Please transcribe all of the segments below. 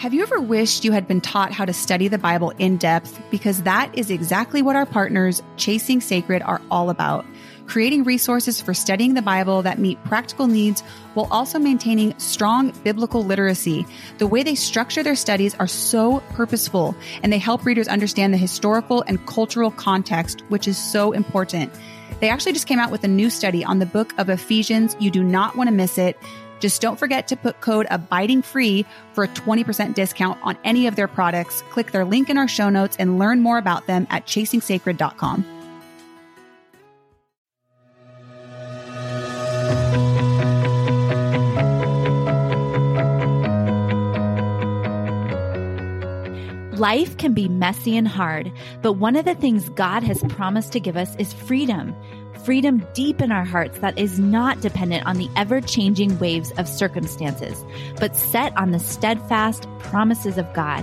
Have you ever wished you had been taught how to study the Bible in depth? Because that is exactly what our partners, Chasing Sacred, are all about. Creating resources for studying the Bible that meet practical needs while also maintaining strong biblical literacy. The way they structure their studies are so purposeful and they help readers understand the historical and cultural context, which is so important. They actually just came out with a new study on the book of Ephesians. You do not want to miss it. Just don't forget to put code abiding free for a 20% discount on any of their products. Click their link in our show notes and learn more about them at chasingsacred.com. Life can be messy and hard, but one of the things God has promised to give us is freedom freedom deep in our hearts that is not dependent on the ever changing waves of circumstances, but set on the steadfast promises of God.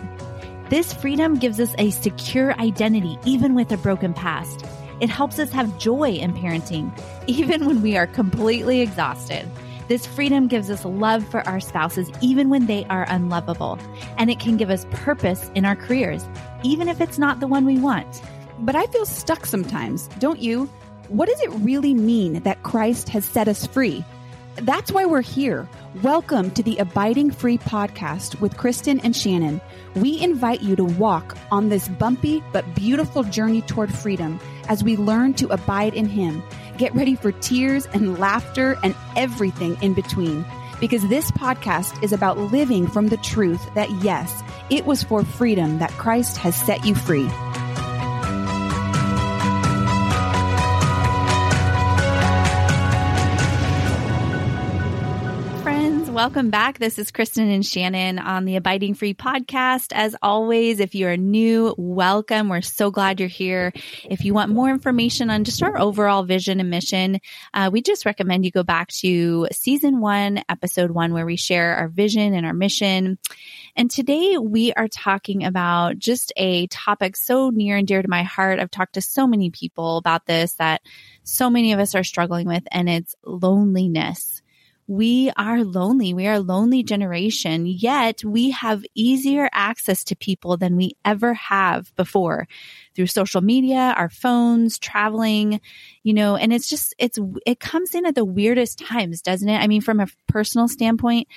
This freedom gives us a secure identity, even with a broken past. It helps us have joy in parenting, even when we are completely exhausted. This freedom gives us love for our spouses, even when they are unlovable. And it can give us purpose in our careers, even if it's not the one we want. But I feel stuck sometimes, don't you? What does it really mean that Christ has set us free? That's why we're here. Welcome to the Abiding Free podcast with Kristen and Shannon. We invite you to walk on this bumpy but beautiful journey toward freedom as we learn to abide in Him. Get ready for tears and laughter and everything in between. Because this podcast is about living from the truth that yes, it was for freedom that Christ has set you free. Welcome back. This is Kristen and Shannon on the Abiding Free podcast. As always, if you are new, welcome. We're so glad you're here. If you want more information on just our overall vision and mission, uh, we just recommend you go back to season one, episode one, where we share our vision and our mission. And today we are talking about just a topic so near and dear to my heart. I've talked to so many people about this that so many of us are struggling with, and it's loneliness we are lonely. We are a lonely generation, yet we have easier access to people than we ever have before through social media, our phones, traveling, you know, and it's just, it's, it comes in at the weirdest times, doesn't it? I mean, from a personal standpoint,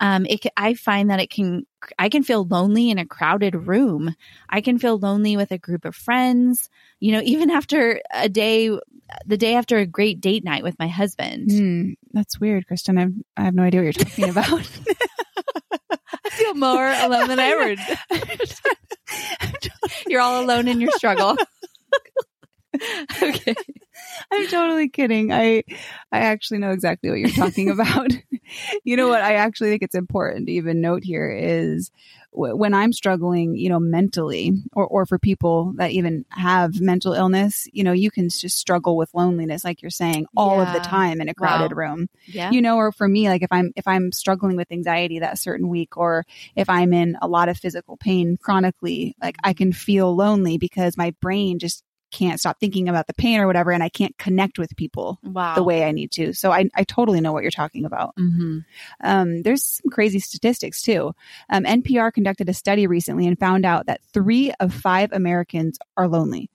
um, it, I find that it can, I can feel lonely in a crowded room. I can feel lonely with a group of friends, you know, even after a day, the day after a great date night with my husband. Mm, that's weird, Kristen. I've, I have no idea what you're talking about. I feel more alone than ever. You're all alone in your struggle. okay. I'm totally kidding. I I actually know exactly what you're talking about. you know what I actually think it's important to even note here is w- when I'm struggling, you know, mentally or or for people that even have mental illness, you know, you can just struggle with loneliness like you're saying all yeah. of the time in a crowded wow. room. Yeah. You know, or for me like if I'm if I'm struggling with anxiety that certain week or if I'm in a lot of physical pain chronically, like I mm-hmm. can feel lonely because my brain just can't stop thinking about the pain or whatever, and I can't connect with people wow. the way I need to. So I, I totally know what you're talking about. Mm-hmm. Um, there's some crazy statistics too. Um, NPR conducted a study recently and found out that three of five Americans are lonely.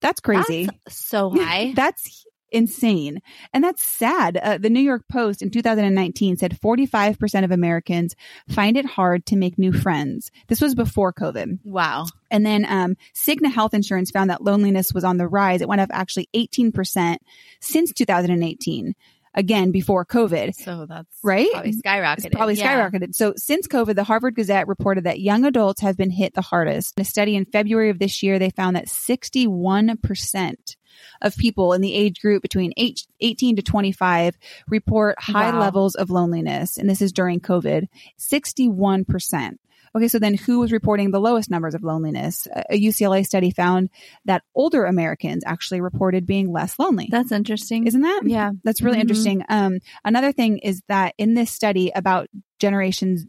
That's crazy. That's so high. That's insane. And that's sad. Uh, the New York Post in 2019 said 45% of Americans find it hard to make new friends. This was before COVID. Wow. And then um, Cigna Health Insurance found that loneliness was on the rise. It went up actually 18% since 2018 again before COVID. So that's right. Probably skyrocketed. It's probably yeah. skyrocketed. So since COVID, the Harvard Gazette reported that young adults have been hit the hardest. In a study in February of this year, they found that 61% of people in the age group between 18 to 25 report high wow. levels of loneliness. And this is during COVID. 61%. Okay, so then who was reporting the lowest numbers of loneliness? A UCLA study found that older Americans actually reported being less lonely. That's interesting. Isn't that? Yeah. That's really mm-hmm. interesting. Um, another thing is that in this study about generations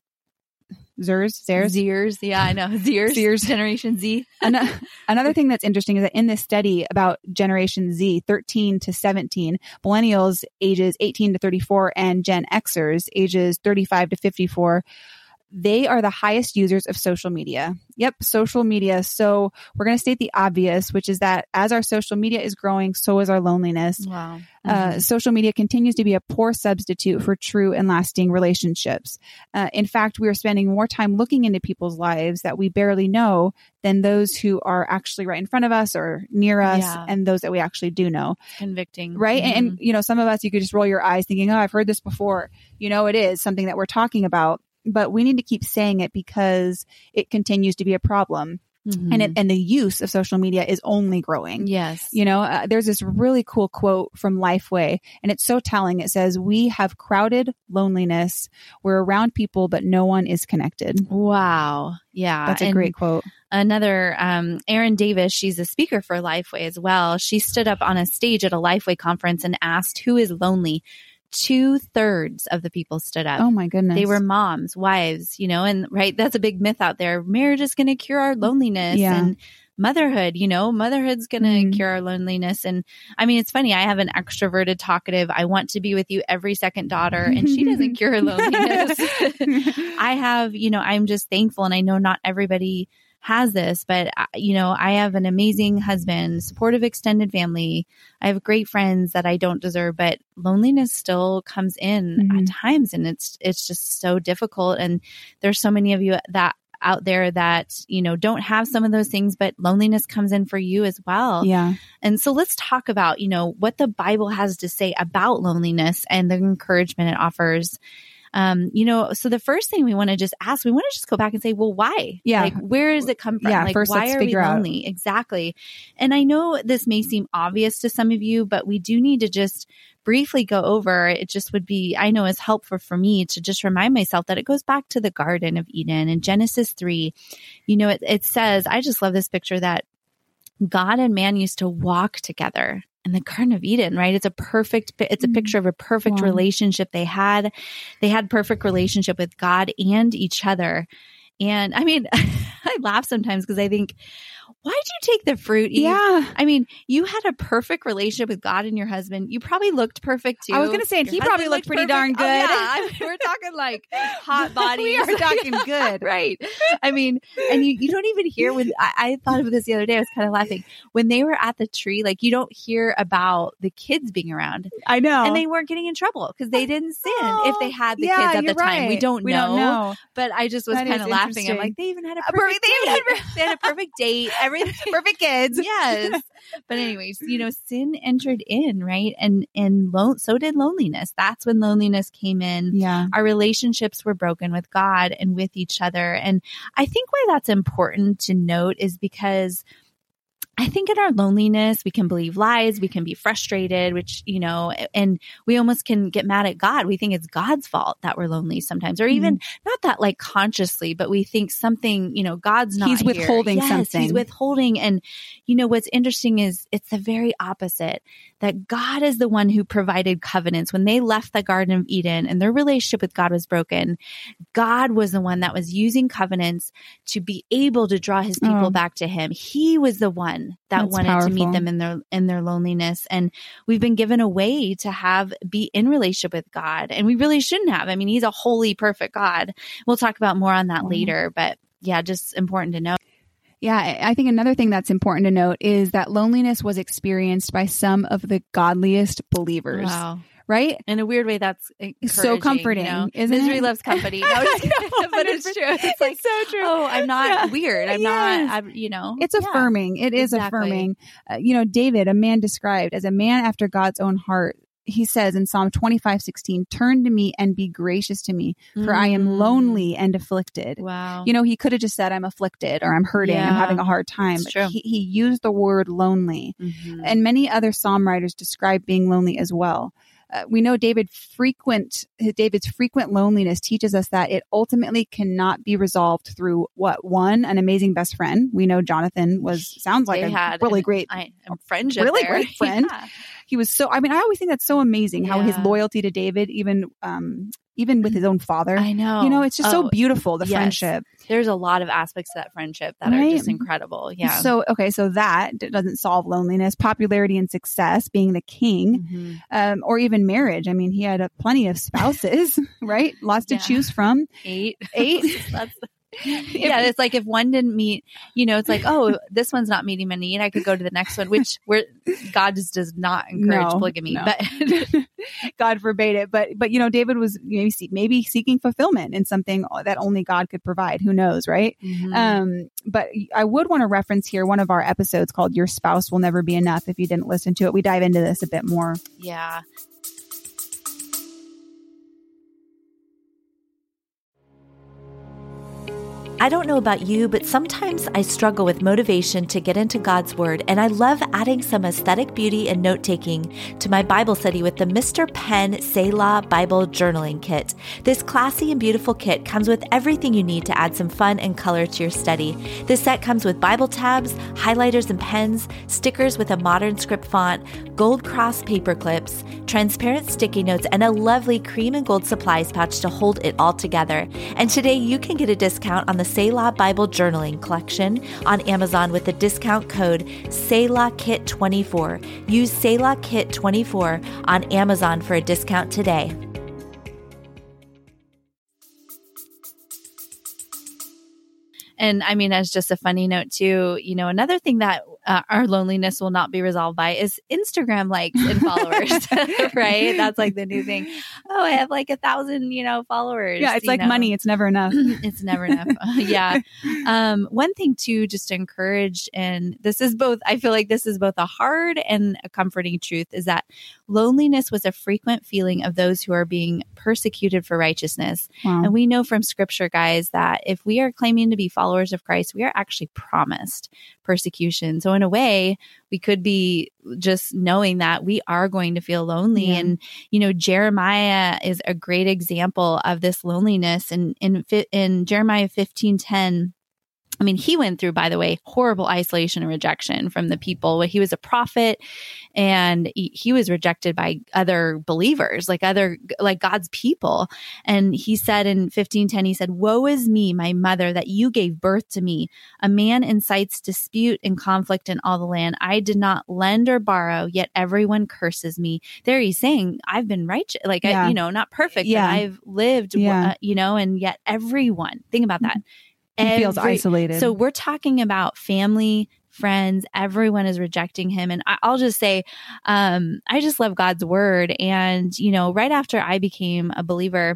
Zers, Zers, Zers. Yeah, I know. Zers, Zers, Generation Z. Another thing that's interesting is that in this study about Generation Z, 13 to 17, millennials ages 18 to 34 and Gen Xers ages 35 to 54 they are the highest users of social media. Yep, social media. So we're going to state the obvious, which is that as our social media is growing, so is our loneliness. Wow. Uh, Mhm. social media continues to be a poor substitute for true and lasting relationships. Uh, in fact, we are spending more time looking into people's lives that we barely know than those who are actually right in front of us or near us Yeah. and those that we actually do know. convicting. Right. And, Mhm. and, you know, some of us, you could just roll your eyes thinking, oh, I've heard this before. You know, it is something that we're talking about, but we need to keep saying it because it continues to be a problem. Mhm. And it, and the use of social media is only growing. yes. You know, uh, there's this really cool quote from Lifeway, and it's so telling. It says, We have crowded loneliness. We're around people, but no one is connected. Wow. Yeah. That's a And great quote. another um Erin Davis, she's a speaker for Lifeway as well. She stood up on a stage at a Lifeway conference and asked who is lonely. Two thirds of the people stood up. Oh my goodness. They were moms, wives, you know, and right, that's a big myth out there. Marriage is going to cure our loneliness Yeah. and motherhood, you know, motherhood's going to Mhm. cure our loneliness. And I mean, it's funny. I have an extroverted, talkative, I want to be with you every second daughter, and she doesn't cure her loneliness. I have, you know, I'm just thankful and I know not everybody has this, but uh, you know, I have an amazing husband, supportive extended family. I have great friends that I don't deserve, but loneliness still comes in Mhm. at times and it's it's just so difficult and there's so many of you that out there that, you know, don't have some of those things, but loneliness comes in for you as well. yeah. And so let's talk about, you know, what the Bible has to say about loneliness and the encouragement it offers. Um, you know, so the first thing we want to just ask, we want to just go back and say, well, why? Yeah. Like, where does it come from? Yeah, Like, first why let's are we figure out. Exactly. And I know this may seem obvious to some of you, but we do need to just briefly go over. It just would be, I know, is helpful for me to just remind myself that it goes back to the Garden of Eden in Genesis 3. You know, it, it says, I just love this picture that God and man used to walk together in the Garden of Eden, right? It's a perfect, it's a Mm. picture of a perfect Wow. relationship they had. They had perfect relationship with God and each other. And I mean, I laugh sometimes because I think, why'd you take the fruit? Eve? Yeah. I mean, you had a perfect relationship with God and your husband. You probably looked perfect too. I was going to say, and Your he probably husband looked pretty darn Oh, good. yeah. We're talking like hot bodies. we are talking good. right. I mean, and you, you don't even hear when I, I thought of this the other day. I was kind of laughing when they were at the tree. Like you don't hear about the kids being around, I know. and they weren't getting in trouble because they didn't sin. if they had the Oh, Yeah, kids at the you're time, we don't We know. don't know. But I just was kind of laughing. I'm like, they even had a Uh, perfect they even date. they had a perfect date. Everything Perfect kids. yes. But anyways, you know, sin entered in, right? And and lo- so did loneliness. That's when loneliness came in. Yeah. Our relationships were broken with God and with each other. And I think why that's important to note is because I think in our loneliness, we can believe lies, we can be frustrated, which, you know, and we almost can get mad at God. We think it's God's fault that we're lonely sometimes, or even mm-hmm. Not that like consciously, but we think something, you know, God's not He's withholding Yes, He's withholding. And, you know, what's interesting is it's the very opposite that God is the one who provided covenants when they left the Garden of Eden and their relationship with God was broken. God was the one that was using covenants to be able to draw his people Oh. back to him. He was the one that That's wanted to meet them in their in their loneliness and we've been given a way to have be in relationship with God and we really shouldn't have. I mean, he's a holy perfect God. We'll talk about more on that Mhm. later, but yeah, just important to know. Yeah, I think another thing that's important to note is that loneliness was experienced by some of the godliest believers, right? In a weird way, that's So comforting, you know? isn't Misery it? loves company. No, but it's true. It's like, so true. oh, I'm not Yeah. weird. I'm Yes. not. I'm, you know, It's Yeah. affirming. It is exactly. affirming. Uh, you know, David, a man described as a man after God's own heart, he says in Psalm 25, 16, turn to me and be gracious to me, for I am Mm. lonely and afflicted. Wow. You know, he could have just said, I'm afflicted or I'm hurting, I'm having a hard time. But he, he used the word lonely. Mhm. And many other psalm writers describe being lonely as well. Uh, we know David frequent David's frequent loneliness teaches us that it ultimately cannot be resolved through what one an amazing best friend. We know Jonathan was sounds like They a had really great. I, a friendship. really there. great friend. Yeah. He was so. I mean, I always think that's so amazing how his loyalty to David, even um, even with his own father. I know. You know, it's just Oh, so beautiful, the yes. friendship. There's a lot of aspects to that friendship that are just incredible. Yeah. So, okay, so that doesn't solve loneliness, popularity and success, being the king, Mhm. um, or even marriage. I mean, he had a, plenty of spouses, right? Lots to choose from. eight. Eight. That's yeah, it's like if one didn't meet, you know, it's like, oh, this one's not meeting my need. I could go to the next one, which where God just does not encourage No, polygamy. no. But God forbade it. But, but, you know, David was maybe, maybe seeking fulfillment in something that only God could provide. Who knows, right? Mhm. Um, but I would want to reference here one of our episodes called Your Spouse Will Never Be Enough. If you didn't listen to it, we dive into this a bit more. yeah. I don't know about you, but sometimes I struggle with motivation to get into God's Word, and I love adding some aesthetic beauty and note taking to my Bible study with the Mr. Pen Selah Bible Journaling Kit. This classy and beautiful kit comes with everything you need to add some fun and color to your study. This set comes with Bible tabs, highlighters and pens, stickers with a modern script font, gold cross paper clips, transparent sticky notes, and a lovely cream and gold supplies pouch to hold it all together. And today you can get a discount on the Selah Bible Journaling Collection on Amazon with the discount code Selah Kit 24 Use Selah Kit 24 on Amazon for a discount today. And I mean, as just a funny note too, you know, another thing that uh, our loneliness will not be resolved by is Instagram likes and followers, right? That's like the new thing. Oh, I have like a thousand, you know, followers. Yeah, it's like know. money. It's never enough. it's never enough. yeah. Um, one thing too, just to encourage, and this is both, I feel like this is both a hard and a comforting truth, is that loneliness was a frequent feeling of those who are being persecuted for righteousness. Wow. And we know from scripture, guys, that if we are claiming to be followers of Christ, we are actually promised persecution. So, in a way, we could be just knowing that we are going to feel lonely. Yeah. And, you know, Jeremiah is a great example of this loneliness. And in, fi- in Jeremiah fifteen ten, I mean, he went through, by the way, horrible isolation and rejection from the people. He was a prophet and he, he was rejected by other believers, like other, like God's people. And he said in 1510, he said, Woe is me, my mother, that you gave birth to me. A man incites dispute and conflict in all the land. I did not lend or borrow, yet everyone curses me. There he's saying, I've been righteous, like, Yeah. I, you know, not perfect, Yeah. but I've lived, Yeah. uh, you know, and yet everyone, think about that. He feels isolated. so we're talking about family, friends, everyone is rejecting him. And I, I'll just say, um, I just love God's word. And, you know, right after I became a believer,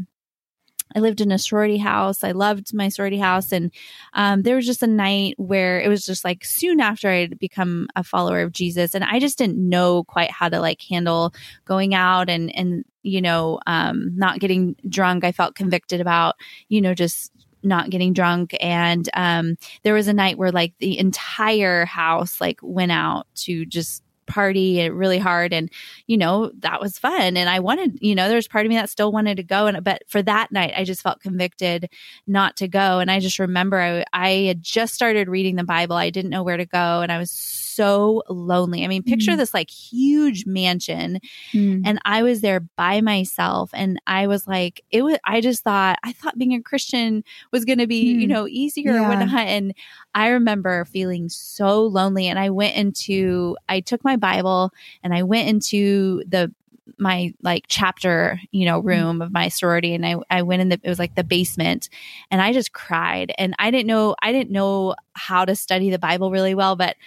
I lived in a sorority house. I loved my sorority house. And um, there was just a night where it was just like soon after I'd become a follower of Jesus. And I just didn't know quite how to like handle going out and, and, you know, um, not getting drunk. I felt convicted about, you know, just not getting drunk. And um, there was a night where like the entire house like went out to just party it really hard and you know that was fun and i wanted you know there's part of me that still wanted to go and but for that night i just felt convicted not to go and i just remember i, I had just started reading the bible i didn't know where to go and i was so lonely i mean picture Mhm. this like huge mansion Mm. and I was there by myself and I was like it was I just thought I thought being a Christian was going to be you Hmm. know easier Yeah. whatnot and I remember feeling so lonely and I went into I took my Bible and I went into the my like chapter you know room of my sorority and I I went in the it was like the basement and I just cried and I didn't know I didn't know how to study the Bible really well but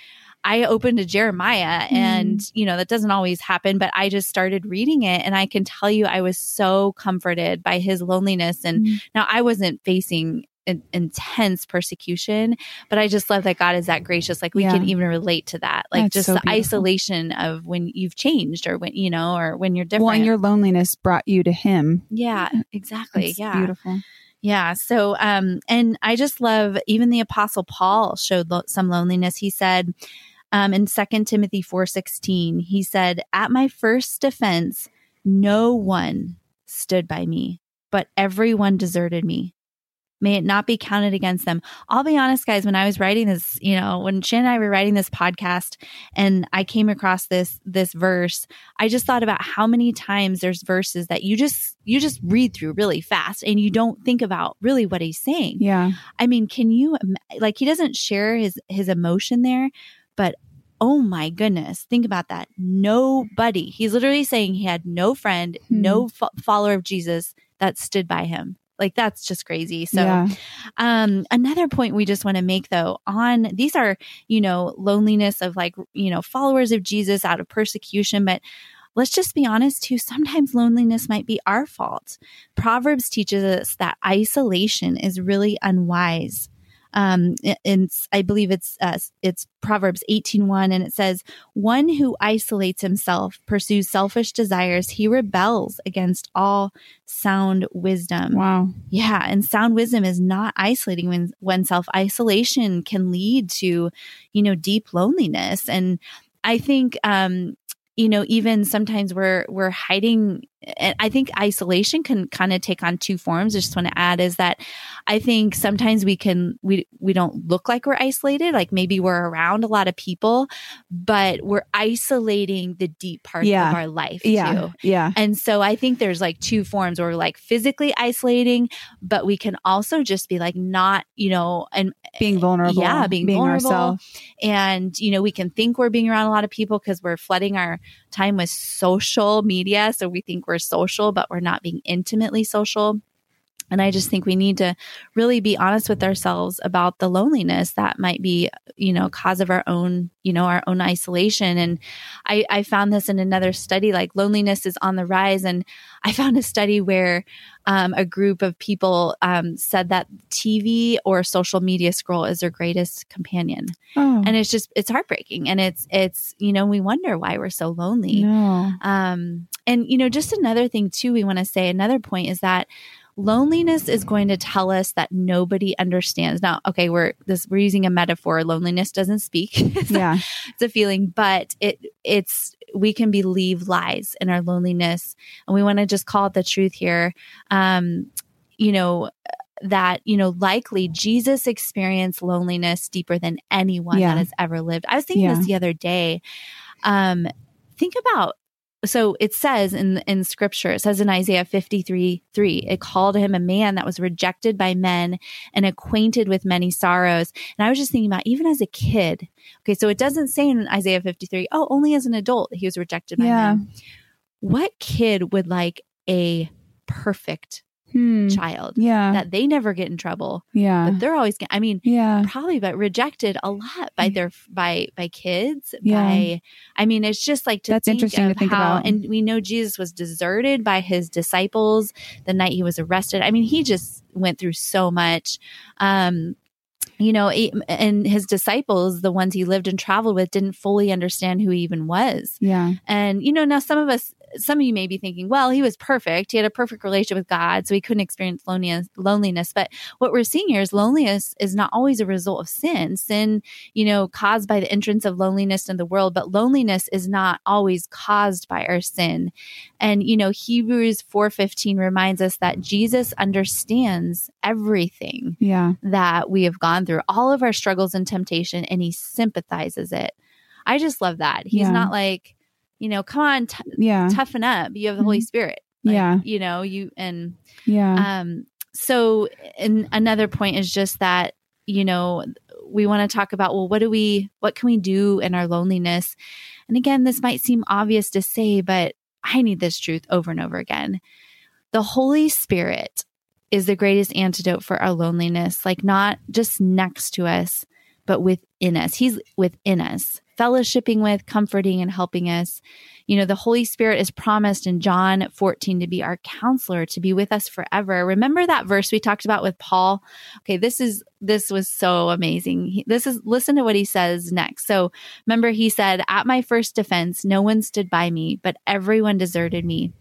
I opened to Jeremiah and you know that doesn't always happen but I just started reading it and I can tell you I was so comforted by his loneliness and Mm. now I wasn't facing in, intense persecution but I just love that God is that gracious like we Yeah. can even relate to that like That's just so the beautiful. isolation of when you've changed or when you know or when you're different Well, and your loneliness brought you to him. yeah exactly It's yeah beautiful. yeah. So, um, and I just love even the apostle Paul showed lo- some loneliness. He said, um, in second Timothy 4, 16, he said, at my first defense, no one stood by me, but everyone deserted me. May it not be counted against them. I'll be honest, guys, when I was writing this, you know, when Shannon and I were writing this podcast and I came across this this verse, I just thought about how many times there's verses that you just you just read through really fast and you don't think about really what he's saying. Yeah. I mean, can you like he doesn't share his his emotion there, but oh my goodness, think about that. Nobody. He's literally saying he had no friend, Hmm. no fo- follower of Jesus that stood by him. Like that's just crazy. So yeah. um, another point we just want to make though on these are, you know, loneliness of like, you know, followers of Jesus out of persecution, but let's just be honest too. Sometimes loneliness might be our fault. Proverbs teaches us that isolation is really unwise. Um, and I believe it's, uh, it's Proverbs 18.1 and it says, one who isolates himself pursues selfish desires. He rebels against all sound wisdom. Wow. Yeah, and sound wisdom is not isolating when oneself. Isolation can lead to, you know, deep loneliness. And I think um, you know, even sometimes we're we're hiding and I think isolation can kind of take on two forms. I just want to add is that I think sometimes we can we we don't look like we're isolated, like maybe we're around a lot of people, but we're isolating the deep parts Yeah. of our life Yeah. too. Yeah. And so I think there's like two forms where we're like physically isolating, but we can also just be like not, you know, and Being vulnerable. Yeah, being vulnerable. ourselves. and you know, we can think we're being around a lot of people because we're flooding our time with social media. So we think we're social, but we're not being intimately social. And I just think we need to really be honest with ourselves about the loneliness that might be, you know, cause of our own, you know, our own isolation. And I, I found this in another study, like loneliness is on the rise. And I found a study where um, a group of people um, said that TV or social media scroll is their greatest companion. Oh. And it's just, it's heartbreaking. And it's, it's, you know, we wonder why we're so lonely. no. Um, and you know, just another thing too, we want to say another point is that loneliness is going to tell us that nobody understands. Now, okay, we're this we're using a metaphor. Loneliness doesn't speak. it's, a, Yeah. it's a feeling, but it it's we can believe lies in our loneliness, and we want to just call it the truth here. Um, you know that you know likely jesus experienced loneliness deeper than anyone Yeah. that has ever lived i was thinking Yeah. this the other day um think about so it says in in scripture it says in isaiah 53 3 it called him a man that was rejected by men and acquainted with many sorrows and i was just thinking about even as a kid okay so it doesn't say in isaiah 53 oh only as an adult he was rejected by Yeah. men what kid would like a perfect Hmm. child Yeah. that they never get in trouble yeah. but they're always i mean Yeah. probably but rejected a lot by their by by kids Yeah. by i mean it's just like to That's think interesting to think how, about. and we know jesus was deserted by his disciples the night he was arrested i mean he just went through so much um you know and his disciples the ones he lived and traveled with didn't fully understand who he even was Yeah. and, you know, now some of us, some of you may be thinking, well, he was perfect. He had a perfect relationship with God, so he couldn't experience loneliness. loneliness. But what we're seeing here is loneliness is not always a result of sin. Sin, you know, caused by the entrance of loneliness in the world, but loneliness is not always caused by our sin. And, you know, Hebrews 4.15 reminds us that Jesus understands everything Yeah. that we have gone through, all of our struggles and temptation, and he sympathizes it. I just love that. He's Yeah. not like, you know, come on, t- Yeah. toughen up. You have the Holy Mhm. Spirit. Like, Yeah. You know, you, and, Yeah. um, so, and another point is just that, you know, we want to talk about, well, what do we, what can we do in our loneliness? And again, this might seem obvious to say, but I need this truth over and over again. The Holy Spirit is the greatest antidote for our loneliness, like not just next to us, but within us. He's within us, fellowshipping with, comforting, and helping us. You know, the Holy Spirit is promised in John 14 to be our counselor, to be with us forever. Remember that verse we talked about with Paul? Okay, this is this was so amazing. He, this is listen to what he says next. So, remember he said, "At my first defense, no one stood by me, but everyone deserted me.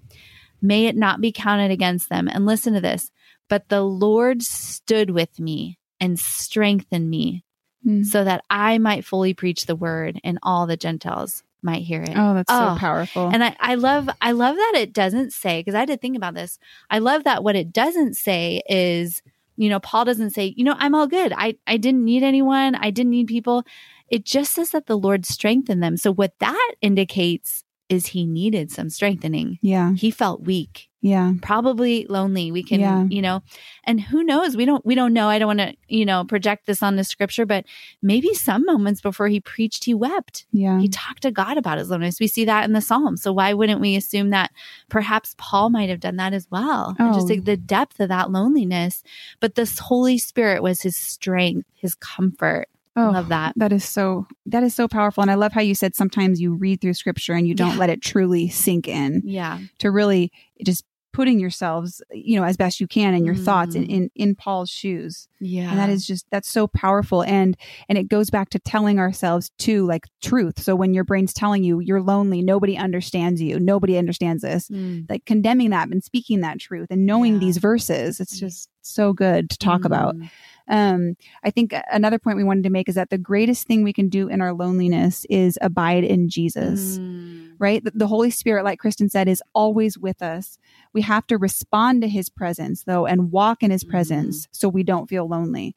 May it not be counted against them." And listen to this. But the Lord stood with me and strengthened me Hmm. so that I might fully preach the word and all the Gentiles might hear it. Oh, that's Oh. so powerful. And I, I love I love that it doesn't say because I did think about this. I love that what it doesn't say is you know, Paul doesn't say, you know, I'm all good. I, I didn't need anyone. I didn't need people. It just says that the Lord strengthened them. So what that indicates is he needed some strengthening. Yeah. He felt weak, Yeah. probably lonely. We can, Yeah. you know, and who knows? We don't, we don't know. I don't want to, you know, project this on the scripture, but maybe some moments before he preached, he wept. Yeah. He talked to God about his loneliness. We see that in the Psalms. So why wouldn't we assume that perhaps Paul might have done that as well? And just Oh. like the depth of that loneliness. But this Holy Spirit was his strength, his comfort. I Oh, love that. That is so that is so powerful. And I love how you said sometimes you read through scripture and you don't Yeah. let it truly sink in Yeah. to really just putting yourselves, you know, as best you can in your thoughts in, Mm. in in Paul's shoes. Yeah. And that is just that's so powerful. And and it goes back to telling ourselves too, like truth. So when your brain's telling you you're lonely, nobody understands you, nobody understands this. Mm. Like condemning that and speaking that truth and knowing Yeah. these verses. It's just so good to talk about. Mm. Um, I think another point we wanted to make is that the greatest thing we can do in our loneliness is abide in Jesus, Mm. Right? The, the Holy Spirit, like Kristen said, is always with us. We have to respond to his presence, though, and walk in his Mhm. presence so we don't feel lonely.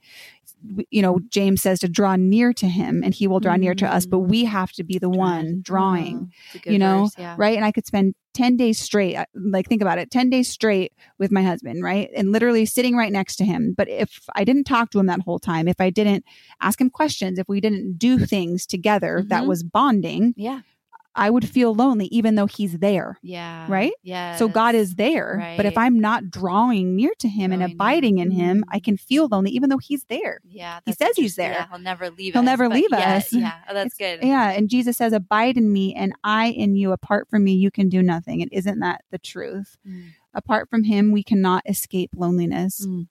You know, James says to draw near to him and he will draw near to us, but we have to be the one drawing Oh, it's you know, verse, yeah. right? And I could spend 10 days straight, uh, like think about it, 10 days straight with my husband, right? And literally sitting right next to him. But if I didn't talk to him that whole time, if I didn't ask him questions, if we didn't do things together that Mhm. was bonding, Yeah. I would feel lonely even though he's there. Yeah. Right? Yeah. So God is there. But if I'm not drawing near to him and Drawing near. abiding in him, I Mm. can feel lonely even though he's there. Yeah. He says he's there. Yeah, he'll never leave us. He'll never leave yeah, us. Yeah. Oh, that's good. Yeah. And Jesus says, Abide in me and I in you. Apart from me, you can do nothing. And isn't that the truth? Mm. apart from him, we cannot escape loneliness. Mm.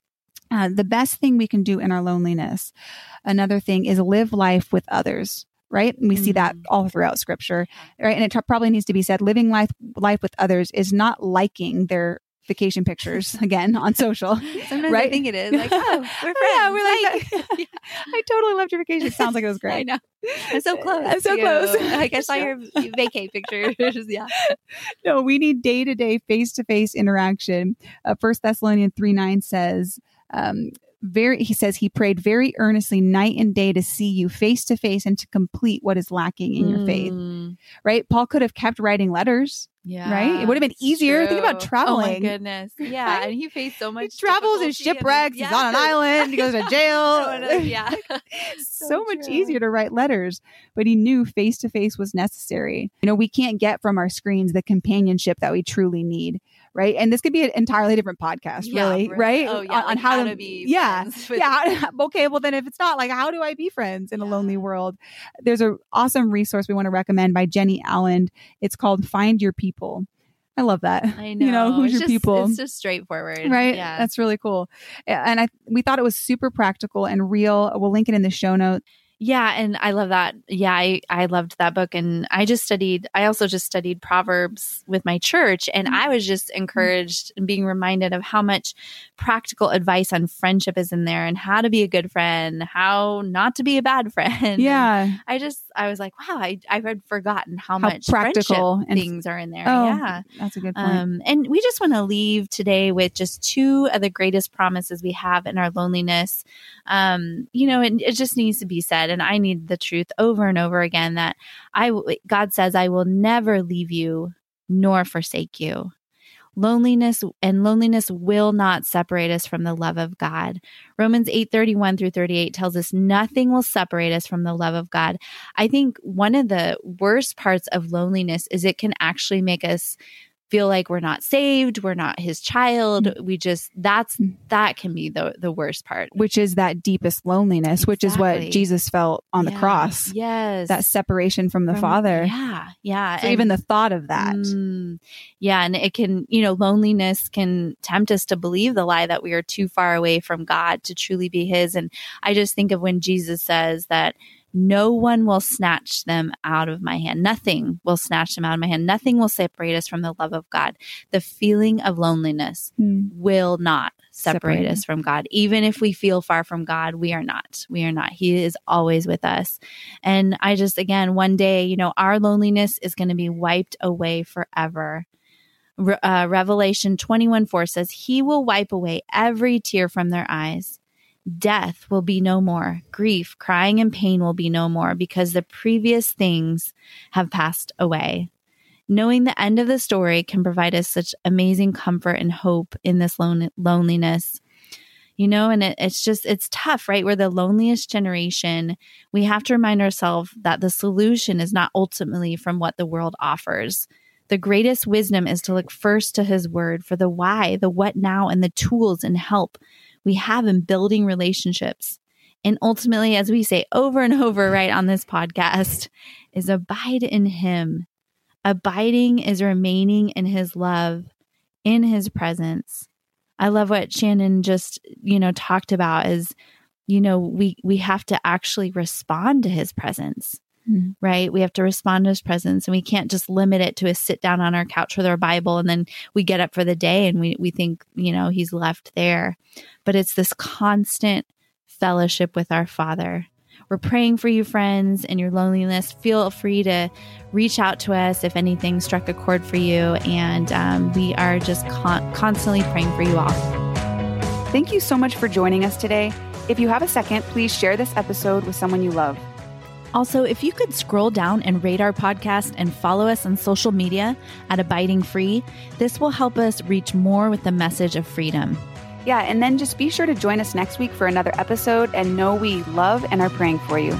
Uh, the best thing we can do in our loneliness, another thing, is live life with others. Right, and we see that Mm. all throughout Scripture. Right, and it t- probably needs to be said: living life life with others is not liking their vacation pictures again on social. Sometimes I think it is like, oh, we're friends. Yeah, we're like Like, that. I totally loved your vacation. It sounds like it was great. I know. I'm so close. I'm so close. Like I saw your vacay pictures. yeah. no, we need day to day, face to face interaction. Uh, First Thessalonians three nine says, um, very. He says he prayed very earnestly night and day to see you face to face and to complete what is lacking in your faith. Mm, Right? Paul could have kept writing letters. Yeah. Right? It would have been easier. Think about traveling. Oh my goodness. Yeah. And he faced so much He travels and difficulty and- shipwrecks. He's on an island. He goes to jail. yeah. so, much true. easier to write letters, but he knew face to face was necessary. You know, we can't get from our screens the companionship that we truly need, right? And this could be an entirely different podcast, Yeah, really, right. right? Oh, yeah, On, on how, how to, to be yeah, yeah. okay, well then, if it's not like, how do I be friends in a lonely world? There's an awesome resource we want to recommend by Jennie Allen. It's called "Find Your People." I love that. I know. You know, who's It's your just- people? It's just straightforward. right Yeah. that's really cool and i we thought it was super practical and real we'll link it in the show notes Yeah, and I love that. Yeah, I I loved that book and I just studied I also just studied Proverbs with my church and I was just encouraged and being reminded of how much practical advice on friendship is in there and how to be a good friend, how not to be a bad friend. yeah And I just I was like, wow, I I had forgotten how, How much practical and- things are in there. Oh, yeah. that's a good point Um, and we just want to leave today with just two of the greatest promises we have in our loneliness. Um, you know, it, it just needs to be said, and I need the truth over and over again that I God says, I will never leave you nor forsake you. Loneliness and loneliness will not separate us from the love of God. Romans 8 31 through 38 tells us nothing will separate us from the love of God. I think one of the worst parts of loneliness is it can actually make us feel like we're not saved, we're not his child. We just that's that can be the the worst part. which is that deepest loneliness which is what jesus felt on the cross Yes. that separation from the From- father Yeah. Yeah. so And- even the thought of that Mm, yeah. And it can, you know, loneliness can tempt us to believe the lie that we are too far away from God to truly be His. And I just think of when Jesus says that no one will snatch them out of my hand. Nothing will snatch them out of my hand. Nothing will separate us from the love of God. The feeling of loneliness Mm. will not separate Separate. us from God. Even if we feel far from God, we are not. We are not. He is always with us. And I just, again, one day, you know, our loneliness is going to be wiped away forever. Re- uh, Revelation 21 4 says, He will wipe away every tear from their eyes. Death will be no more. Grief, crying, and pain will be no more because the previous things have passed away. Knowing the end of the story can provide us such amazing comfort and hope in this lon- loneliness. You know, and it, it's just, it's tough, right? We're the loneliest generation. We have to remind ourselves that the solution is not ultimately from what the world offers. The greatest wisdom is to look first to his word for the why, the what now, and the tools and help we have in building relationships. And ultimately, as we say over and over right on this podcast, is abide in him. Abiding is remaining in his love, in his presence. I love what Shannon just, you know, talked about is, you know, we we have to actually respond to his presence. Mm-hmm. Right. We have to respond to his presence and we can't just limit it to a sit down on our couch with our Bible and then we get up for the day and we, we think, you know, he's left there. But it's this constant fellowship with our Father. We're praying for you, friends, and your loneliness. Feel free to reach out to us if anything struck a chord for you. And um, we are just con- constantly praying for you all. Thank you so much for joining us today. If you have a second, please share this episode with someone you love. Also, if you could scroll down and rate our podcast and follow us on social media at Abiding Free, this will help us reach more with the message of freedom. Yeah, and then just be sure to join us next week for another episode and know we love and are praying for you.